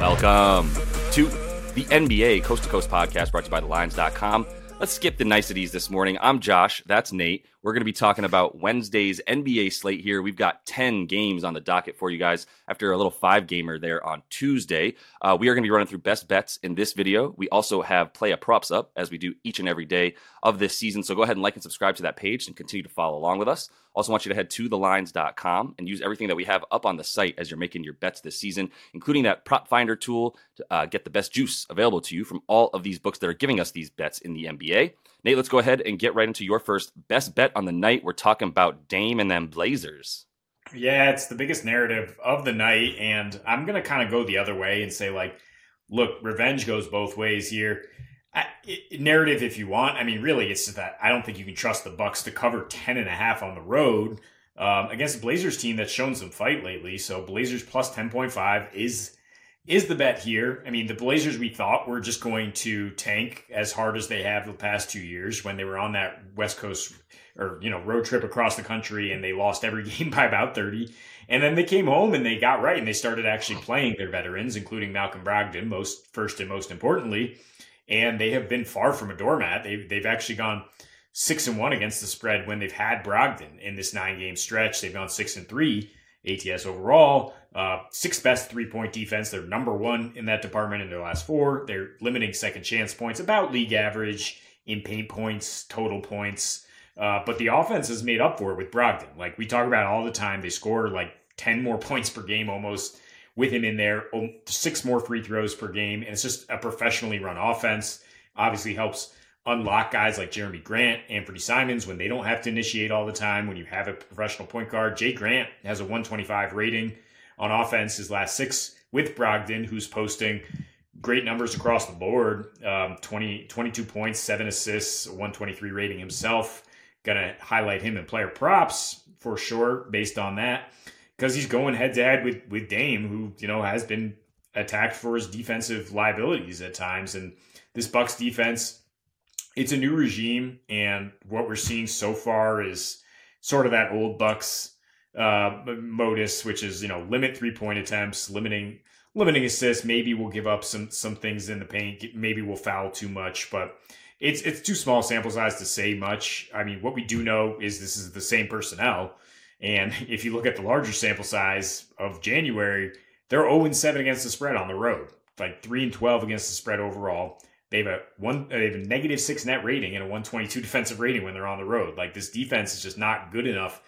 Welcome to the NBA Coast to Coast podcast brought to you by TheLines.com. Let's skip the niceties this morning. I'm Josh. That's Nate. We're going to be talking about Wednesday's NBA slate here. We've got 10 games on the docket for you guys after a little five gamer there on Tuesday. Uh, we are going to be running through best bets in this video. We also have player props up as we do each and every day of this season. So go ahead and like and subscribe to that page and continue to follow along with us. Also, want you to head to thelines.com and use everything that we have up on the site as you're making your bets this season, including that prop finder tool to uh, get the best juice available to you from all of these books that are giving us these bets in the NBA. Nate, let's go ahead and get right into your first best bet on the night. We're talking about Dame and then Blazers. Yeah, it's the biggest narrative of the night. And I'm going to kind of go the other way and say, like, look, revenge goes both ways here. I, narrative if you want. I mean, really, it's just that I don't think you can trust the Bucks to cover 10 and a half on the road um, against Blazers team that's shown some fight lately. So Blazers plus 10.5 is is the bet here. I mean, the Blazers we thought were just going to tank as hard as they have the past two years when they were on that West Coast or you know road trip across the country and they lost every game by about 30 and then they came home and they got right and they started actually playing their veterans including malcolm brogdon most first and most importantly. And they have been far from a doormat. They've, they've actually gone six and one against the spread when they've had brogdon in this nine game stretch. They've gone six and three ats overall uh, sixth best three point defense they're number one in that department in their last four they're limiting second chance points about league average in paint points total points uh, but the offense has made up for it with Brogdon. Like we talk about all the time, they score like 10 more points per game almost with him in there, six more free throws per game. And it's just a professionally run offense. Obviously helps unlock guys like Jerami Grant, Anfernee Simons when they don't have to initiate all the time. When you have a professional point guard, Jay Grant has a 125 rating on offense his last six with Brogdon, who's posting great numbers across the board um, 20, 22 points, seven assists, 123 rating himself. To highlight him in player props for sure based on that because he's going head to head with with Dame, who you know has been attacked for his defensive liabilities at times. And this Bucks defense, it's a new regime, and what we're seeing so far is sort of that old Bucks uh, modus, which is you know limit three point attempts, limiting limiting assists. Maybe we'll give up some some things in the paint. Maybe we'll foul too much, but it's it's too small sample size to say much. I mean, what we do know is this is the same personnel, and if you look at the larger sample size of January, they're 0 7 against the spread on the road, like 3 and 12 against the spread overall. They have a one, they have a negative six net rating and a 122 defensive rating when they're on the road. Like this defense is just not good enough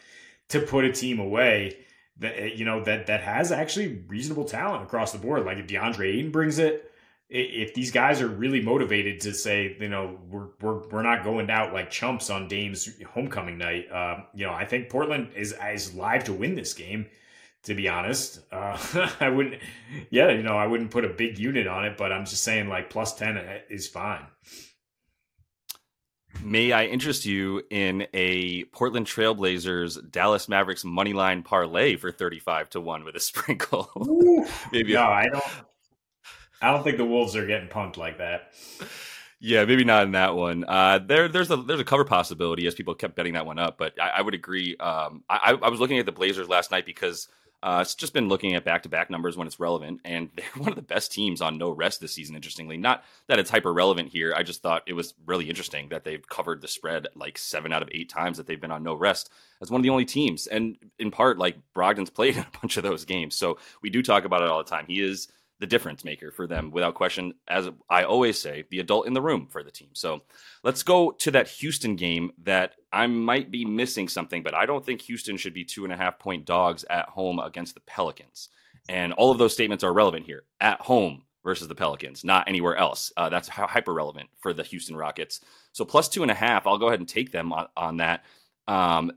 to put a team away that you know that that has actually reasonable talent across the board. Like if DeAndre Ayton brings it, if these guys are really motivated to say, you know, we're we're we're not going out like chumps on Dame's homecoming night, uh, you know, I think Portland is is live to win this game. To be honest, uh, I wouldn't. Yeah, you know, I wouldn't put a big unit on it, but I'm just saying like plus ten is fine. May I interest you in a Portland Trailblazers Dallas Mavericks money line parlay for 35 to 1 with a sprinkle? Maybe no, I don't I don't think the Wolves are getting punked like that. Yeah, maybe not in that one. Uh, there, there's a there's a cover possibility as people kept betting that one up, but I, I would agree. Um, I, I was looking at the Blazers last night because uh, it's just been looking at back to back numbers when it's relevant, and they're one of the best teams on no rest this season. Interestingly, not that it's hyper relevant here. I just thought it was really interesting that they've covered the spread like seven out of eight times that they've been on no rest as one of the only teams, and in part like Brogdon's played in a bunch of those games. So we do talk about it all the time. He is the difference maker for them without question. As I always say, the adult in the room for the team. So let's go to that Houston game that I might be missing something, but I don't think Houston should be two and a half point dogs at home against the Pelicans. And all of those statements are relevant here at home versus the Pelicans, not anywhere else. Uh, that's hyper relevant for the Houston Rockets. So plus two and a half, I'll go ahead and take them on, on that. Um,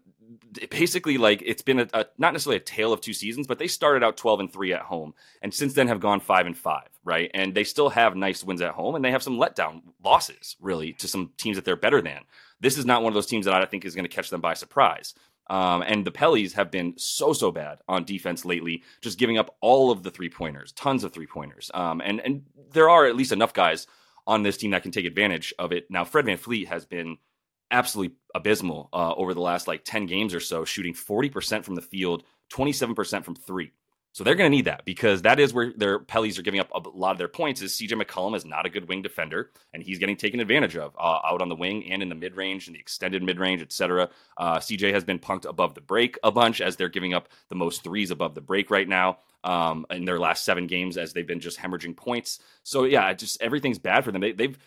basically like it's been a, a, not necessarily a tale of two seasons, but they started out 12 and 3 at home and since then have gone 5 and 5, right? And they still have nice wins at home and they have some letdown losses really to some teams that they're better than. This is not one of those teams that I think is going to catch them by surprise. Um, and the Pellies have been so so bad on defense lately, just giving up all of the three pointers, tons of three pointers. Um, and and there are at least enough guys on this team that can take advantage of it. Now, Fred VanVleet has been absolutely abysmal uh, over the last like 10 games or so, shooting 40% from the field, 27% from three. So they're going to need that because that is where their Pellies are giving up a lot of their points. Is CJ McCollum is not a good wing defender, and he's getting taken advantage of uh, out on the wing and in the mid range and the extended mid range, etc. Uh, CJ has been punked above the break a bunch as they're giving up the most threes above the break right now um, in their last seven games as they've been just hemorrhaging points. So yeah, just everything's bad for them. They, they've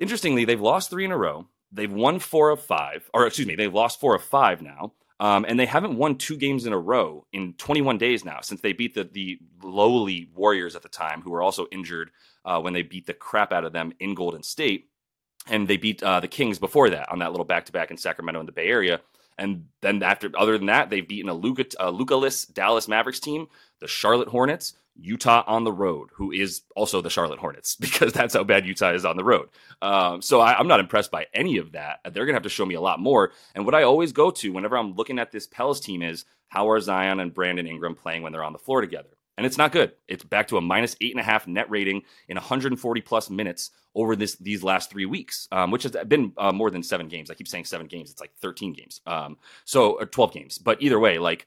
interestingly they've lost three in a row. They've won four of five, or excuse me, they've lost four of five now. Um, and they haven't won two games in a row in 21 days now since they beat the the lowly Warriors at the time, who were also injured uh, when they beat the crap out of them in Golden State, and they beat uh, the Kings before that on that little back to back in Sacramento in the Bay Area. And then after, other than that, they've beaten a Luka, a Luka-less Dallas Mavericks team, the Charlotte Hornets, Utah on the road, who is also the Charlotte Hornets, because that's how bad Utah is on the road. Um, so I, am not impressed by any of that. They're going to have to show me a lot more. And what I always go to whenever I'm looking at this Pels team is how are Zion and Brandon Ingram playing when they're on the floor together? And it's not good. It's back to a minus eight and a half net rating in 140 plus minutes over this these last three weeks, um, which has been uh, more than seven games. I keep saying seven games. It's like 13 games. Um, so 12 games. But either way, like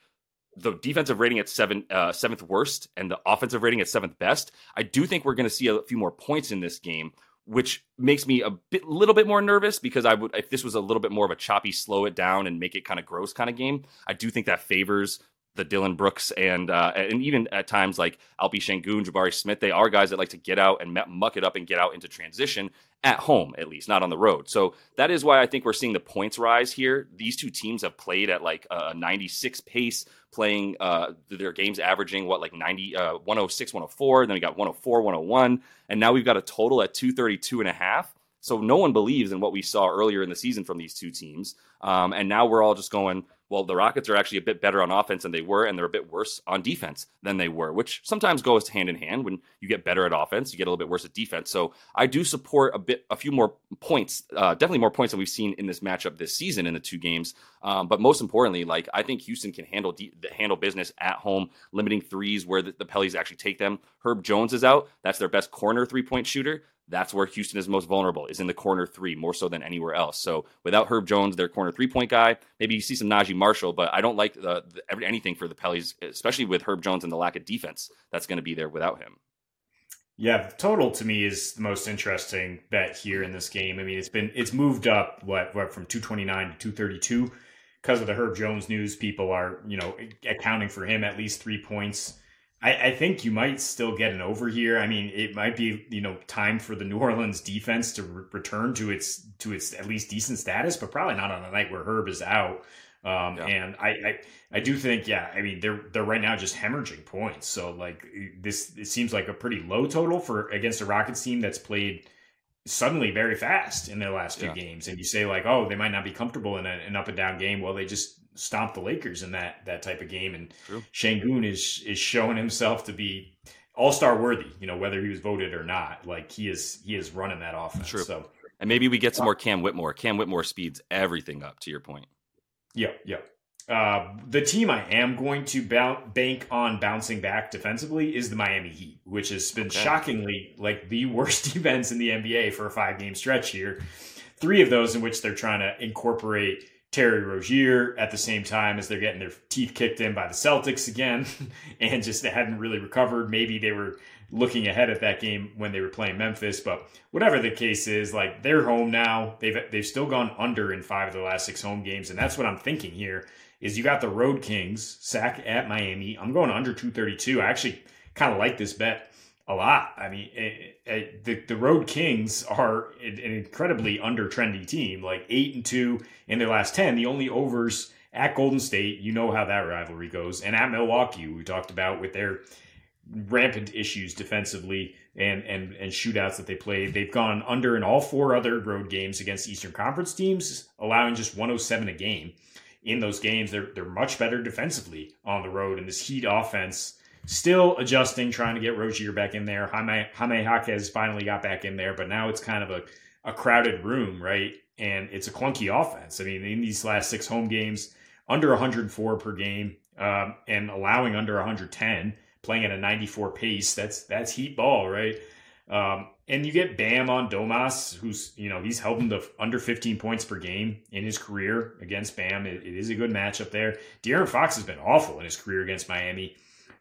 the defensive rating at seven, uh, seventh worst and the offensive rating at seventh best, I do think we're going to see a few more points in this game, which makes me a bit, little bit more nervous because I would, if this was a little bit more of a choppy, slow it down and make it kind of gross kind of game, I do think that favors the Dillon Brooks and uh, and even at times like Alpi Sengun, Jabari Smith, they are guys that like to get out and muck it up and get out into transition at home, at least not on the road. So that is why I think we're seeing the points rise here. These two teams have played at like a 96 pace, playing uh, their games averaging what like 90, uh, 106, 104. Then we got 104, 101, and now we've got a total at 232 and a half. So no one believes in what we saw earlier in the season from these two teams. Um, and now we're all just going, well, the Rockets are actually a bit better on offense than they were, and they're a bit worse on defense than they were, which sometimes goes hand in hand. When you get better at offense, you get a little bit worse at defense. So I do support a bit, a few more points, uh, definitely more points than we've seen in this matchup this season in the two games. Um, but most importantly, like I think Houston can handle de- handle business at home, limiting threes where the, the Pellies actually take them. Herb Jones is out; that's their best corner three point shooter that's where Houston is most vulnerable, is in the corner three, more so than anywhere else. So without Herb Jones, their corner three point guy, maybe you see some Naji Marshall, but I don't like the, the, anything for the Pellies, especially with Herb Jones and the lack of defense that's going to be there without him. Yeah, total to me is the most interesting bet here in this game. I mean, it's been it's moved up what what from 229 to 232 because of the Herb Jones news. People are you know accounting for him at least three points I, I, think you might still get an over here. I mean, it might be you know time for the New Orleans defense to re- return to its to its at least decent status, but probably not on a night where Herb is out. Um, yeah. And I, I, I do think, yeah, I mean they're they're right now just hemorrhaging points. So like this, it seems like a pretty low total for against a Rockets team that's played suddenly very fast in their last few yeah. games. And you say like, oh, they might not be comfortable in a, an up and down game. Well, they just stomp the Lakers in that that type of game. And True. Sengun is is showing himself to be all star worthy. You know whether he was voted or not. Like he is he is running that offense. True. So and maybe we get some more Cam Whitmore. Cam Whitmore speeds everything up. To your point. Yeah. Yeah. Uh, the team I am going to bank on bouncing back defensively is the Miami Heat, which has been okay. shockingly like the worst defense in the NBA for a five game stretch here. Three of those in which they're trying to incorporate Terry Rozier at the same time as they're getting their teeth kicked in by the Celtics again and just they hadn't really recovered. Maybe they were looking ahead at that game when they were playing Memphis, but whatever the case is, like they're home now. They've they've still gone under in five of the last six home games, and that's what I'm thinking here. Is you got the Road Kings sack at Miami. I'm going under 232. I actually kind of like this bet a lot. I mean, it, it, the the Road Kings are an incredibly under trendy team, like eight and two in their last ten. The only overs at Golden State, you know how that rivalry goes, and at Milwaukee, we talked about with their rampant issues defensively and and and shootouts that they played. They've gone under in all four other road games against Eastern Conference teams, allowing just 107 a game. In those games, they're they're much better defensively on the road, and this Heat offense still adjusting, trying to get Rozier back in there. Jaime, Jaime Jaquez finally got back in there, but now it's kind of a, a crowded room, right? And it's a clunky offense. I mean, in these last six home games, under 104 per game um, and allowing under 110, playing at a 94 pace. That's that's heat ball, right? Um, and you get Bam on Domas, who's you know he's held him to under 15 points per game in his career against Bam. it, it is a good matchup there. De'Aaron Fox has been awful in his career against Miami.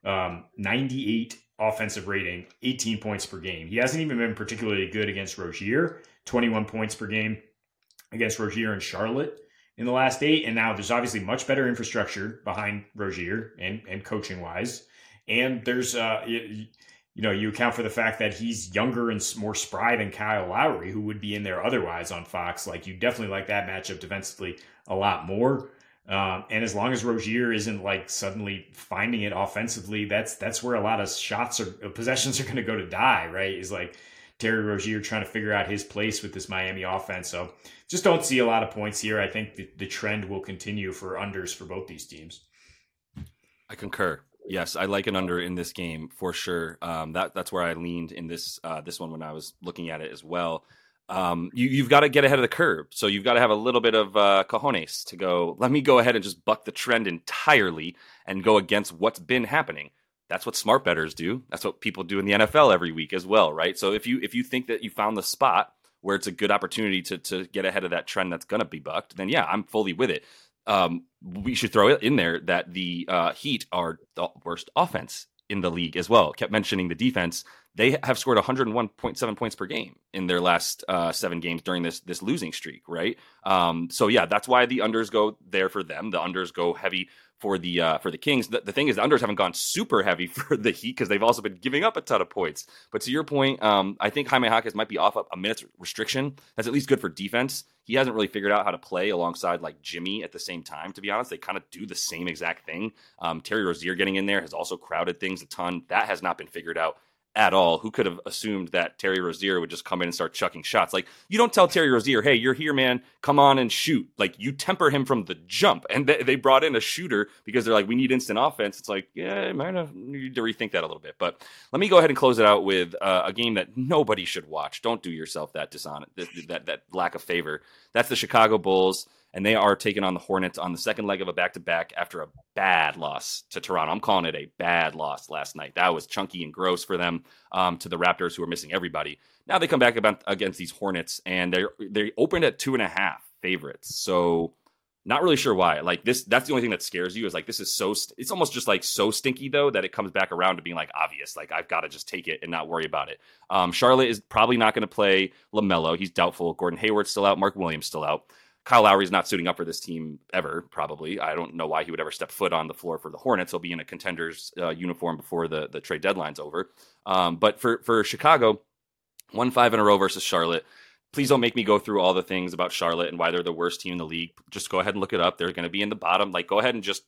Um, 98 offensive rating, 18 points per game. He hasn't even been particularly good against Rozier, 21 points per game against Rozier and Charlotte in the last eight. And now there's obviously much better infrastructure behind Rozier and, and coaching wise. And there's, uh, you, you know, you account for the fact that he's younger and more spry than Kyle Lowry, who would be in there otherwise on Fox. Like, you definitely like that matchup defensively a lot more. Um, and as long as Rozier isn't like suddenly finding it offensively, that's that's where a lot of shots or possessions are going to go to die. Right? Is like Terry Rozier trying to figure out his place with this Miami offense. So just don't see a lot of points here. I think the, the trend will continue for unders for both these teams. I concur. Yes, I like an under in this game for sure. Um, that that's where I leaned in this uh, this one when I was looking at it as well um, you, have got to get ahead of the curve. So you've got to have a little bit of uh, cojones to go, let me go ahead and just buck the trend entirely and go against what's been happening. That's what smart bettors do. That's what people do in the NFL every week as well, right? So if you if you think that you found the spot where it's a good opportunity to to get ahead of that trend that's going to be bucked, then yeah, I'm fully with it. Um, we should throw it in there that the uh, Heat are the worst offense in the league as well. Kept mentioning the defense. They have scored 101.7 points per game in their last uh, seven games during this this losing streak, right? Um, so yeah, that's why the unders go there for them. The unders go heavy for the uh, for the Kings. The, the, thing is, the unders haven't gone super heavy for the Heat because they've also been giving up a ton of points. But to your point, um, I think Jaime Jaquez might be off a minutes restriction. That's at least good for defense. He hasn't really figured out how to play alongside like Jimmy at the same time. To be honest, they kind of do the same exact thing. Um, Terry Rozier getting in there has also crowded things a ton. That has not been figured out at all. Who could have assumed that Terry Rozier would just come in and start chucking shots? Like you don't tell Terry Rozier, "Hey, you're here, man. Come on and shoot." Like you temper him from the jump. And they, they brought in a shooter because they're like, "We need instant offense." It's like, yeah, I might have need to rethink that a little bit. But let me go ahead and close it out with uh, a game that nobody should watch. Don't do yourself that that, that that lack of favor. That's the Chicago Bulls and they are taking on the Hornets on the second leg of a back to back after a bad loss to Toronto. I'm calling it a bad loss last night. That was chunky and gross for them um, to the Raptors, who are missing everybody. Now they come back against these Hornets, and they they opened at two and a half favorites. So not really sure why. Like this, that's the only thing that scares you is like this is so. St- it's almost just like so stinky though that it comes back around to being like obvious. Like I've got to just take it and not worry about it. Um, Charlotte is probably not going to play Lamelo. He's doubtful. Gordon Hayward's still out. Mark Williams still out. Kyle Lowry's not suiting up for this team ever, probably. I don't know why he would ever step foot on the floor for the Hornets. He'll be in a contender's uh, uniform before the, the trade deadline's over. Um, but for, for Chicago, won five in a row versus Charlotte. Please don't make me go through all the things about Charlotte and why they're the worst team in the league. Just go ahead and look it up. They're going to be in the bottom. Like, go ahead and just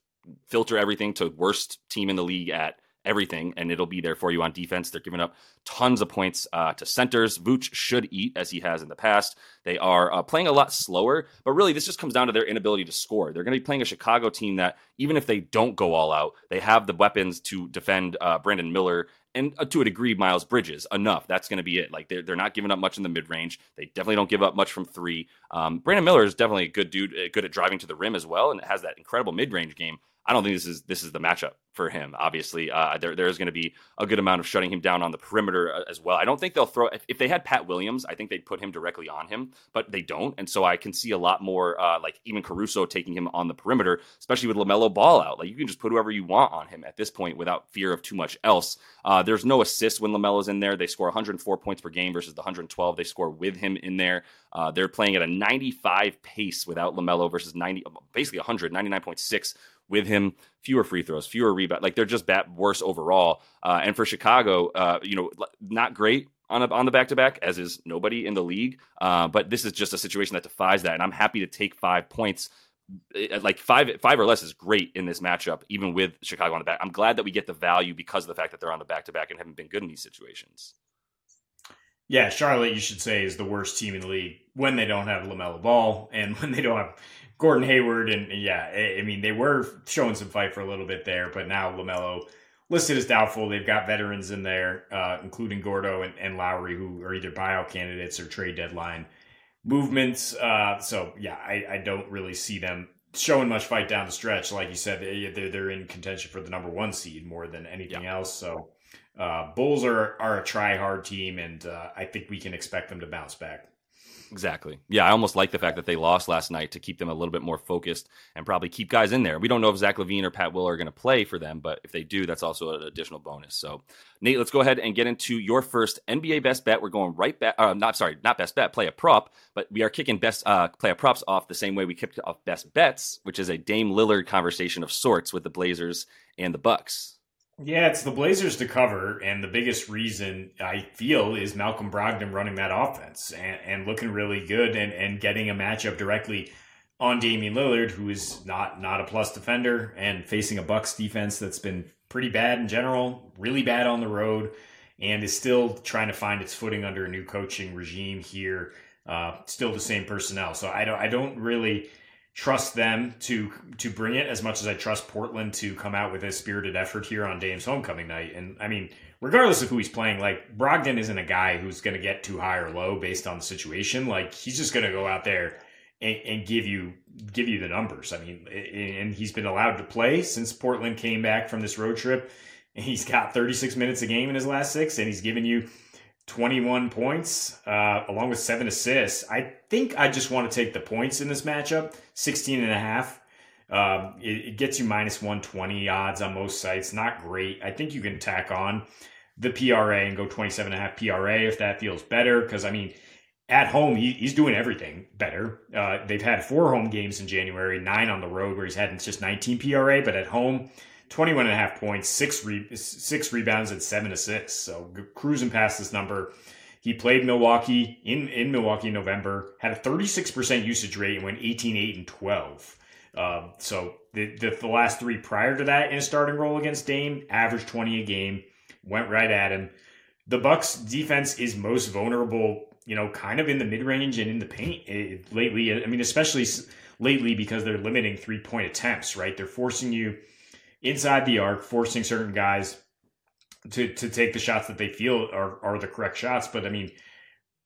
filter everything to worst team in the league at everything, and it'll be there for you on defense. They're giving up tons of points uh, to centers. Vooch should eat as he has in the past. They are uh, playing a lot slower, but really this just comes down to their inability to score. They're going to be playing a Chicago team that, even if they don't go all out, they have the weapons to defend uh, Brandon Miller and uh, to a degree Miles Bridges enough. That's going to be it. Like they're they're not giving up much in the mid range. They definitely don't give up much from three. Um, Brandon Miller is definitely a good dude, uh, good at driving to the rim as well, and it has that incredible mid range game. I don't think this is this is the matchup for him. Obviously, uh, there there is going to be a good amount of shutting him down on the perimeter uh, as well. I don't think they'll throw if, they had Pat Williams, I think they'd put him directly on him, but they don't, and so I can see a lot more uh, like even Caruso taking him on the perimeter, especially with Lamelo Ball out. Like you can just put whoever you want on him at this point without fear of too much else. Uh, there's no assists when Lamelo's in there. They score 104 points per game versus the 112 they score with him in there. Uh, they're playing at a 95 pace without Lamelo versus 90, basically 100, 99.6 with him, fewer free throws, fewer rebounds. Like they're just bat worse overall. Uh, and for Chicago, uh, you know, not great on a, on the back to back, as is nobody in the league. Uh, but this is just a situation that defies that, and I'm happy to take five points. Like five, five or less is great in this matchup, even with Chicago on the back. I'm glad that we get the value because of the fact that they're on the back to back and haven't been good in these situations. Yeah, Charlotte, you should say, is the worst team in the league when they don't have Lamelo Ball and when they don't have Gordon Hayward, and yeah, I mean they were showing some fight for a little bit there, but now Lamelo listed as doubtful. They've got veterans in there, uh, including Gordo and, and, Lowry, who are either buyout candidates or trade deadline movements. Uh, so yeah, I, I, don't really see them showing much fight down the stretch. Like you said, they're, they're in contention for the number one seed more than anything yeah. else. So uh, Bulls are are a try hard team, and uh, I think we can expect them to bounce back. Exactly. Yeah, I almost like the fact that they lost last night to keep them a little bit more focused and probably keep guys in there. We don't know if Zach LaVine or Pat Will are going to play for them, but if they do, that's also an additional bonus. So, Nate, let's go ahead and get into your first NBA best bet. We're going right back. Uh, not sorry, not best bet. Player prop, but we are kicking best uh, player props off the same way we kicked off best bets, which is a Dame Lillard conversation of sorts with the Blazers and the Bucks. Yeah, it's the Blazers to cover, and the biggest reason I feel is Malcolm Brogdon running that offense and, and looking really good and, and getting a matchup directly on Damian Lillard, who is not not a plus defender and facing a Bucks defense that's been pretty bad in general, really bad on the road, and is still trying to find its footing under a new coaching regime here. Uh, still the same personnel, so I don't I don't really trust them to to bring it as much as I trust Portland to come out with a spirited effort here on Dame's homecoming night. And I mean, regardless of who he's playing, like Brogdon isn't a guy who's going to get too high or low based on the situation. Like he's just going to go out there and, and, give you give you the numbers. I mean, and he's been allowed to play since Portland came back from this road trip. He's got 36 minutes a game in his last six, and he's given you 21 points, uh, along with seven assists. I think I just want to take the points in this matchup, 16 and a half. Um, it, it, gets you minus 120 odds on most sites. Not great. I think you can tack on the PRA and go 27 and a half PRA if that feels better. Because, I mean, at home, he, he's doing everything better. Uh, they've had four home games in January, nine on the road where he's had just 19 PRA, but at home, 21 and a half points, six re- six rebounds, and seven assists. So cruising past this number. He played Milwaukee in, in Milwaukee in November, had a 36% usage rate and went 18, 8, and 12. Uh, so the, the, the last three prior to that in a starting role against Dame, averaged 20 a game, went right at him. The Bucks defense is most vulnerable, you know, kind of in the mid range and in the paint it, lately. I mean, especially lately because they're limiting three point attempts, right? They're forcing you inside the arc, forcing certain guys to to take the shots that they feel are are the correct shots. But I mean,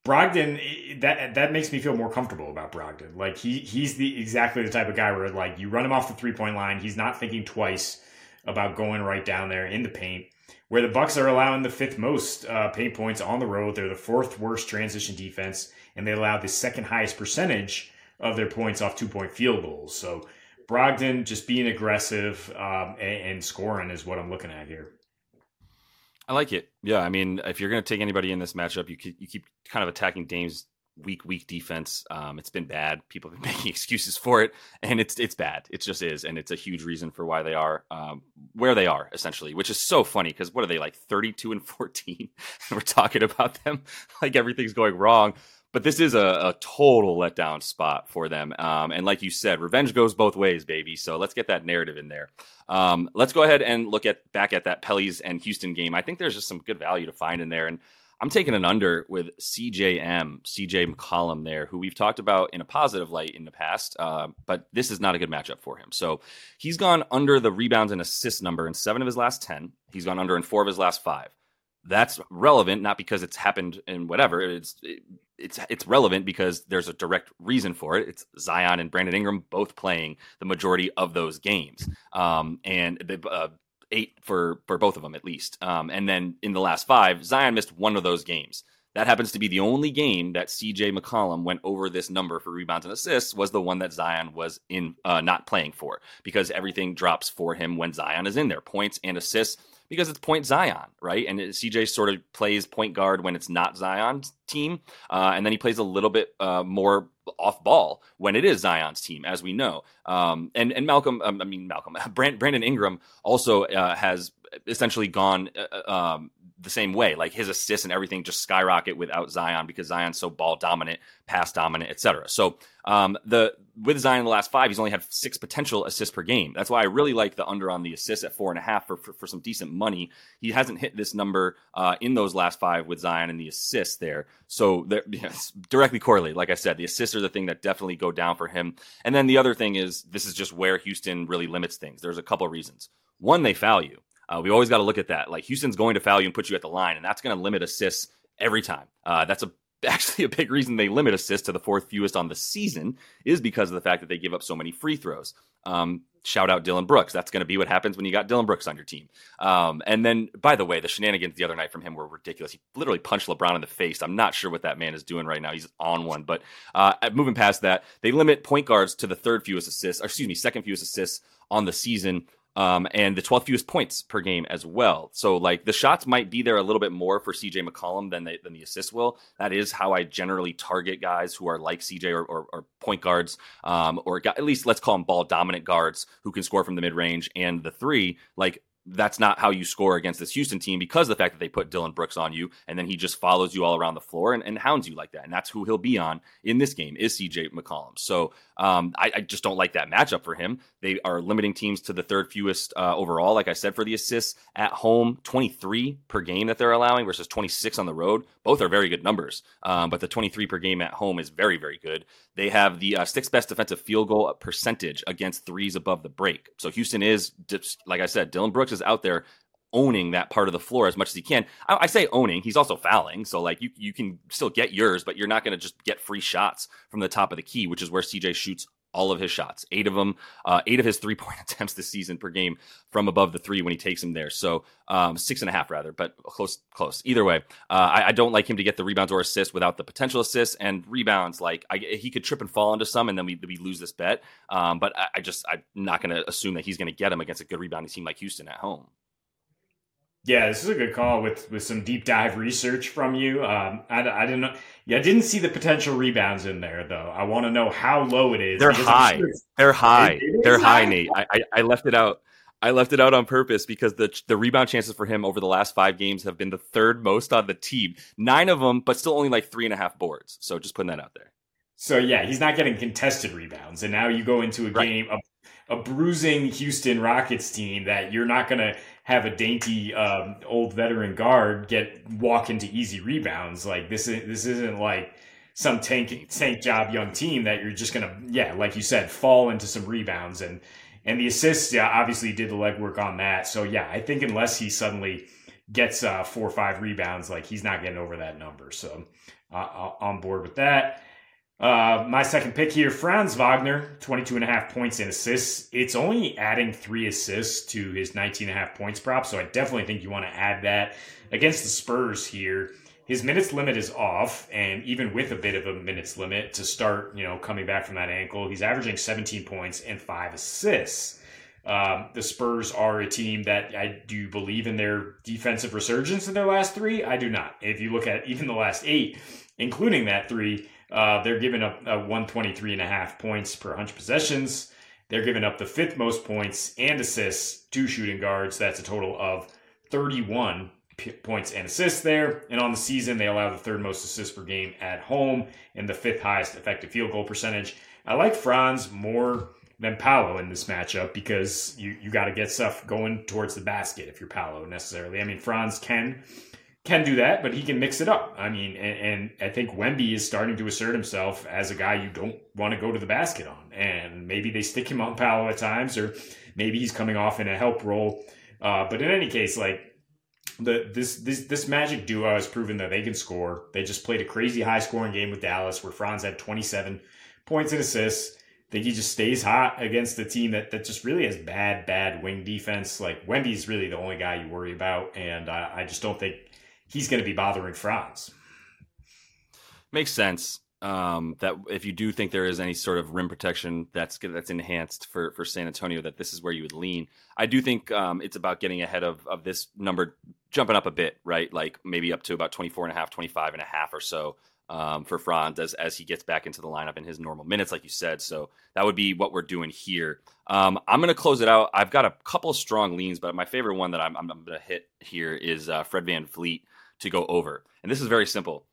Brogdon that that makes me feel more comfortable about Brogdon. Like he he's the exactly the type of guy where like you run him off the three point line, he's not thinking twice about going right down there in the paint. Where the Bucks are allowing the fifth most uh, paint points on the road, they're the fourth worst transition defense, and they allow the second highest percentage of their points off two point field goals. So Brogdon just being aggressive um, and, and, scoring is what I'm looking at here. I like it. Yeah, I mean, if you're going to take anybody in this matchup, you keep, you keep kind of attacking Dame's weak, weak defense. Um, it's been bad. People have been making excuses for it, and it's it's bad. It just is, and it's a huge reason for why they are um, where they are essentially. Which is so funny because what are they like, 32 and 14? We're talking about them like everything's going wrong but this is a, a, total letdown spot for them. Um, and like you said, revenge goes both ways, baby. So let's get that narrative in there. Um, let's go ahead and look at back at that Pelly's and Houston game. I think there's just some good value to find in there. And I'm taking an under with CJM, CJ McCollum there, who we've talked about in a positive light in the past, uh, but this is not a good matchup for him. So he's gone under the rebounds and assist number in seven of his last 10. He's gone under in four of his last five that's relevant not because it's happened in whatever it's it, it's it's relevant because there's a direct reason for it. It's zion and brandon ingram both playing the majority of those games um, and uh, eight for for both of them at least um, and then in the last five zion missed one of those games. That happens to be the only game that CJ McCollum went over this number for rebounds and assists was the one that Zion was in uh, not playing for because everything drops for him when Zion is in there. Points and assists because it's point Zion, right? And CJ sort of plays point guard when it's not Zion's team, uh, and then he plays a little bit uh, more off ball when it is Zion's team, as we know. Um, and and Malcolm, um, I mean Malcolm, Brandon Ingram also uh, has essentially gone uh, uh, um, the same way. Like his assists and everything just skyrocket without Zion because Zion's so ball dominant, pass dominant, etc. So um, the with Zion in the last five, he's only had six potential assists per game. That's why I really like the under on the assists at four and a half for, for, for some decent money. He hasn't hit this number uh, in those last five with Zion and the assists there. So they're yes, directly correlated. Like I said, the assists are the thing that definitely go down for him. And then the other thing is this is just where Houston really limits things. There's a couple of reasons. One, they foul you. Uh, we always got to look at that. Like Houston's going to foul you and put you at the line, and that's going to limit assists every time. Uh, that's a actually a big reason they limit assists to the fourth fewest on the season is because of the fact that they give up so many free throws. Um, shout out Dillon Brooks. That's going to be what happens when you got Dillon Brooks on your team. Um, and then, by the way, the shenanigans the other night from him were ridiculous. He literally punched LeBron in the face. I'm not sure what that man is doing right now. He's on one. But uh, moving past that, they limit point guards to the third fewest assists, or excuse me, second fewest assists on the season um, and the 12th fewest points per game as well. So like the shots might be there a little bit more for CJ McCollum than than the assists will. That is how I generally target guys who are like CJ or, or, or point guards, um, or at least let's call them ball dominant guards who can score from the mid range and the three. Like that's not how you score against this Houston team because the fact that they put Dillon Brooks on you and then he just follows you all around the floor and, and hounds you like that. And that's who he'll be on in this game is CJ McCollum. So um, I, I, just don't like that matchup for him. They are limiting teams to the third fewest uh, overall, like I said, for the assists at home, 23 per game that they're allowing versus 26 on the road. Both are very good numbers, um, but the 23 per game at home is very, very good. They have the uh, sixth best defensive field goal percentage against threes above the break. So Houston is, like I said, Dillon Brooks is out there owning that part of the floor as much as he can. I, I, say owning, he's also fouling. So like you you can still get yours, but you're not going to just get free shots from the top of the key, which is where CJ shoots all of his shots, eight of them, uh, eight of his three point attempts this season per game from above the three when he takes him there. So um, six and a half rather, but close, close. Either way, uh, I, I, don't like him to get the rebounds or assists without the potential assists and rebounds. Like I, he could trip and fall into some, and then we, we lose this bet. Um, but I, I just I'm not going to assume that he's going to get him against a good rebounding team like Houston at home. Yeah, this is a good call with with some deep dive research from you. Um, I, I didn't know. Yeah, I didn't see the potential rebounds in there though. I want to know how low it is. They're high. Sure They're high. They're high, high, Nate. I, I, I left it out. I left it out on purpose because the the rebound chances for him over the last five games have been the third most on the team. Nine of them, but still only like three and a half boards. So just putting that out there. So yeah, he's not getting contested rebounds, and now you go into a right. game, a, a bruising Houston Rockets team that you're not going to have a dainty um, old veteran guard get walk into easy rebounds. Like this is this isn't like some tank tank job young team that you're just gonna yeah like you said fall into some rebounds and and the assists yeah obviously did the legwork on that. So yeah, I think unless he suddenly gets uh, four or five rebounds, like he's not getting over that number. So uh, on board with that. Uh, my second pick here, Franz Wagner, 22 and a half points and assists. It's only adding three assists to his 19 and a half points prop, so I definitely think you want to add that against the Spurs here. His minutes limit is off, and even with a bit of a minutes limit to start, you know, coming back from that ankle, he's averaging 17 points and five assists. Um, the Spurs are a team that I do believe in their defensive resurgence in their last three. I do not. If you look at even the last eight, including that three, uh, they're giving up uh, 123 and a half points per 100 possessions. They're giving up the fifth most points and assists to shooting guards. That's a total of 31 p- points and assists there. And on the season, they allow the third most assists per game at home and the fifth highest effective field goal percentage. I like Franz more than Paolo in this matchup because you, you got to get stuff going towards the basket if you're Paolo necessarily. I mean, Franz can can do that, but he can mix it up. I mean, and, and, I think Wemby is starting to assert himself as a guy you don't want to go to the basket on. And maybe they stick him on Paolo at times, or maybe he's coming off in a help role. Uh, but in any case, like the this this this Magic duo has proven that they can score. They just played a crazy high scoring game with Dallas, where Franz had 27 points and assists. I think he just stays hot against the team that, that just really has bad, bad wing defense. Like Wemby's really the only guy you worry about, and I, I just don't think he's going to be bothering Franz. Makes sense. Um, that if you do think there is any sort of rim protection that's that's enhanced for for San Antonio, that this is where you would lean. I do think um, it's about getting ahead of of this number, jumping up a bit, right? Like maybe up to about 24 and a half, 25 and a half or so um, for Franz as, as he gets back into the lineup in his normal minutes, like you said. So that would be what we're doing here. Um, I'm going to close it out. I've got a couple strong leans, but my favorite one that I'm, I'm, going to hit here is uh, Fred VanVleet to go over. And this is very simple.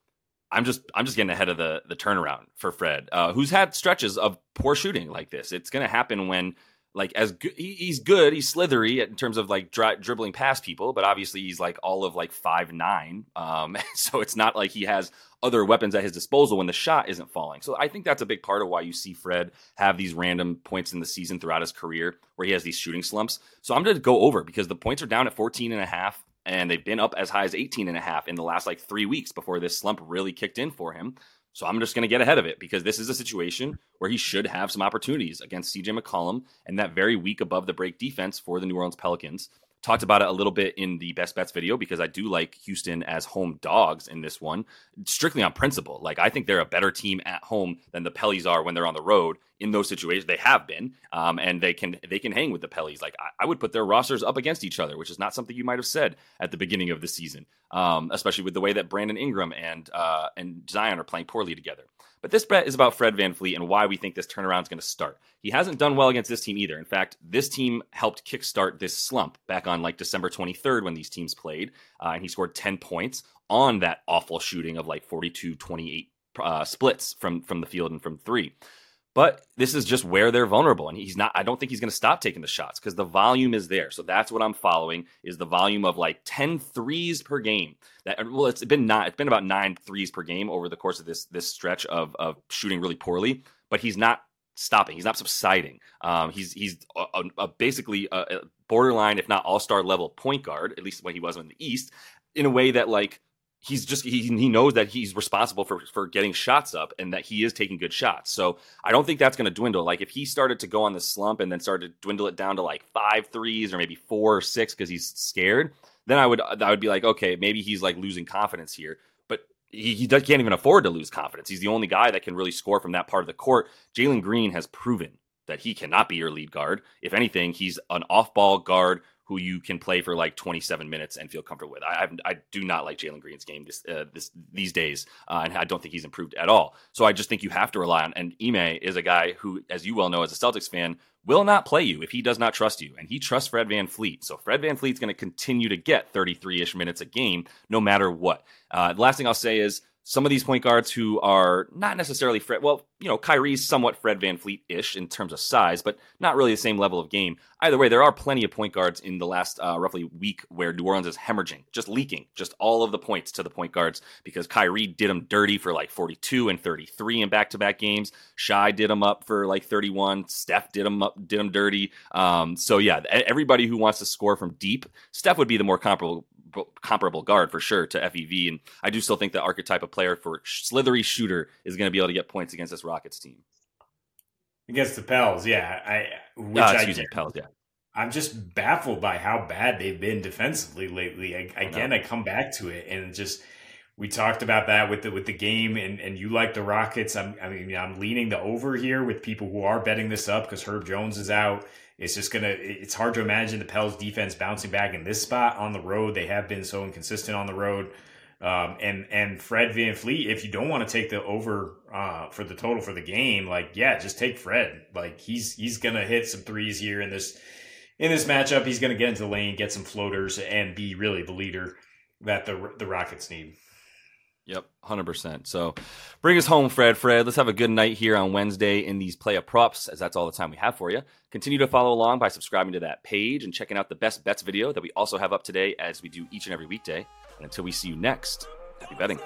I'm just I'm just getting ahead of the the turnaround for Fred, uh, who's had stretches of poor shooting like this. It's going to happen when like as good, he's good, he's slithery in terms of like dri- dribbling past people, but obviously he's like all of like five nine. Um, so it's not like he has other weapons at his disposal when the shot isn't falling. So I think that's a big part of why you see Fred have these random points in the season throughout his career where he has these shooting slumps. So I'm going to go over because the points are down at 14 and a half and they've been up as high as 18 and a half in the last like three weeks before this slump really kicked in for him. So I'm just going to get ahead of it because this is a situation where he should have some opportunities against CJ McCollum and that very weak above the break defense for the New Orleans Pelicans. Talked about it a little bit in the best bets video because I do like Houston as home dogs in this one, strictly on principle. Like I think they're a better team at home than the Pellies are when they're on the road. In those situations, they have been, um, and they can they can hang with the Pellies. Like I, I, would put their rosters up against each other, which is not something you might have said at the beginning of the season, um, especially with the way that Brandon Ingram and uh, and Zion are playing poorly together. But this bet is about Fred Van VanVleet and why we think this turnaround is going to start. He hasn't done well against this team either. In fact, this team helped kickstart this slump back on like December 23rd when these teams played. Uh, and he scored 10 points on that awful shooting of like 42 28 uh, splits from, from the field and from three. But this is just where they're vulnerable. And he's not, I don't think he's going to stop taking the shots because the volume is there. So that's what I'm following is the volume of like 10 threes per game. That well, it's been not, it's been about nine threes per game over the course of this, this stretch of, of shooting really poorly, but he's not stopping. He's not subsiding. Um, he's, he's a, a, a basically a, borderline, if not all star level point guard, at least when he was in the East, in a way that like he's just he, he knows that he's responsible for for getting shots up and that he is taking good shots. So I don't think that's going to dwindle. Like if he started to go on the slump and then started to dwindle it down to like five threes or maybe four or six because he's scared, then I would I would be like, okay, maybe he's like losing confidence here. But he, he can't even afford to lose confidence. He's the only guy that can really score from that part of the court. Jalen Green has proven that he cannot be your lead guard. If anything, he's an off ball guard who you can play for like 27 minutes and feel comfortable with. I I, I do not like Jalen Green's game this uh, this these days, uh, and I don't think he's improved at all. So I just think you have to rely on. And Ime is a guy who, as you well know, as a Celtics fan, will not play you if he does not trust you, and he trusts Fred Van VanVleet. So Fred Van VanVleet's going to continue to get 33 ish minutes a game, no matter what. Uh, the last thing I'll say is some of these point guards who are not necessarily Fred, well, you know, Kyrie's somewhat Fred VanVleet ish in terms of size, but not really the same level of game. Either way, there are plenty of point guards in the last uh, roughly week where New Orleans is hemorrhaging, just leaking, just all of the points to the point guards because Kyrie did them dirty for like 42 and 33 in back to back games. Shai did them up for like 31. Steph did them up, did them dirty. Um, so yeah, everybody who wants to score from deep, Steph would be the more comparable comparable guard for sure to FEV. And I do still think the archetype of player for slithery shooter is going to be able to get points against this Rockets team. Against the Pels, yeah. I which uh, excuse I, me, Pels, yeah. I'm just baffled by how bad they've been defensively lately. I, again, I come back to it and just we talked about that with the with the game, and and you like the Rockets. I'm, I mean, I'm leaning the over here with people who are betting this up because Herb Jones is out. It's just gonna. It's hard to imagine the Pels defense bouncing back in this spot on the road. They have been so inconsistent on the road. Um, and and Fred VanVleet, if you don't want to take the over uh, for the total for the game, like yeah, just take Fred. Like he's he's gonna hit some threes here in this in this matchup. He's gonna get into the lane, get some floaters, and be really the leader that the the Rockets need. Yep, 100%. So bring us home, Fred. Fred, let's have a good night here on Wednesday in these player props, as that's all the time we have for you. Continue to follow along by subscribing to that page and checking out the best bets video that we also have up today, as we do each and every weekday. And until we see you next, happy betting.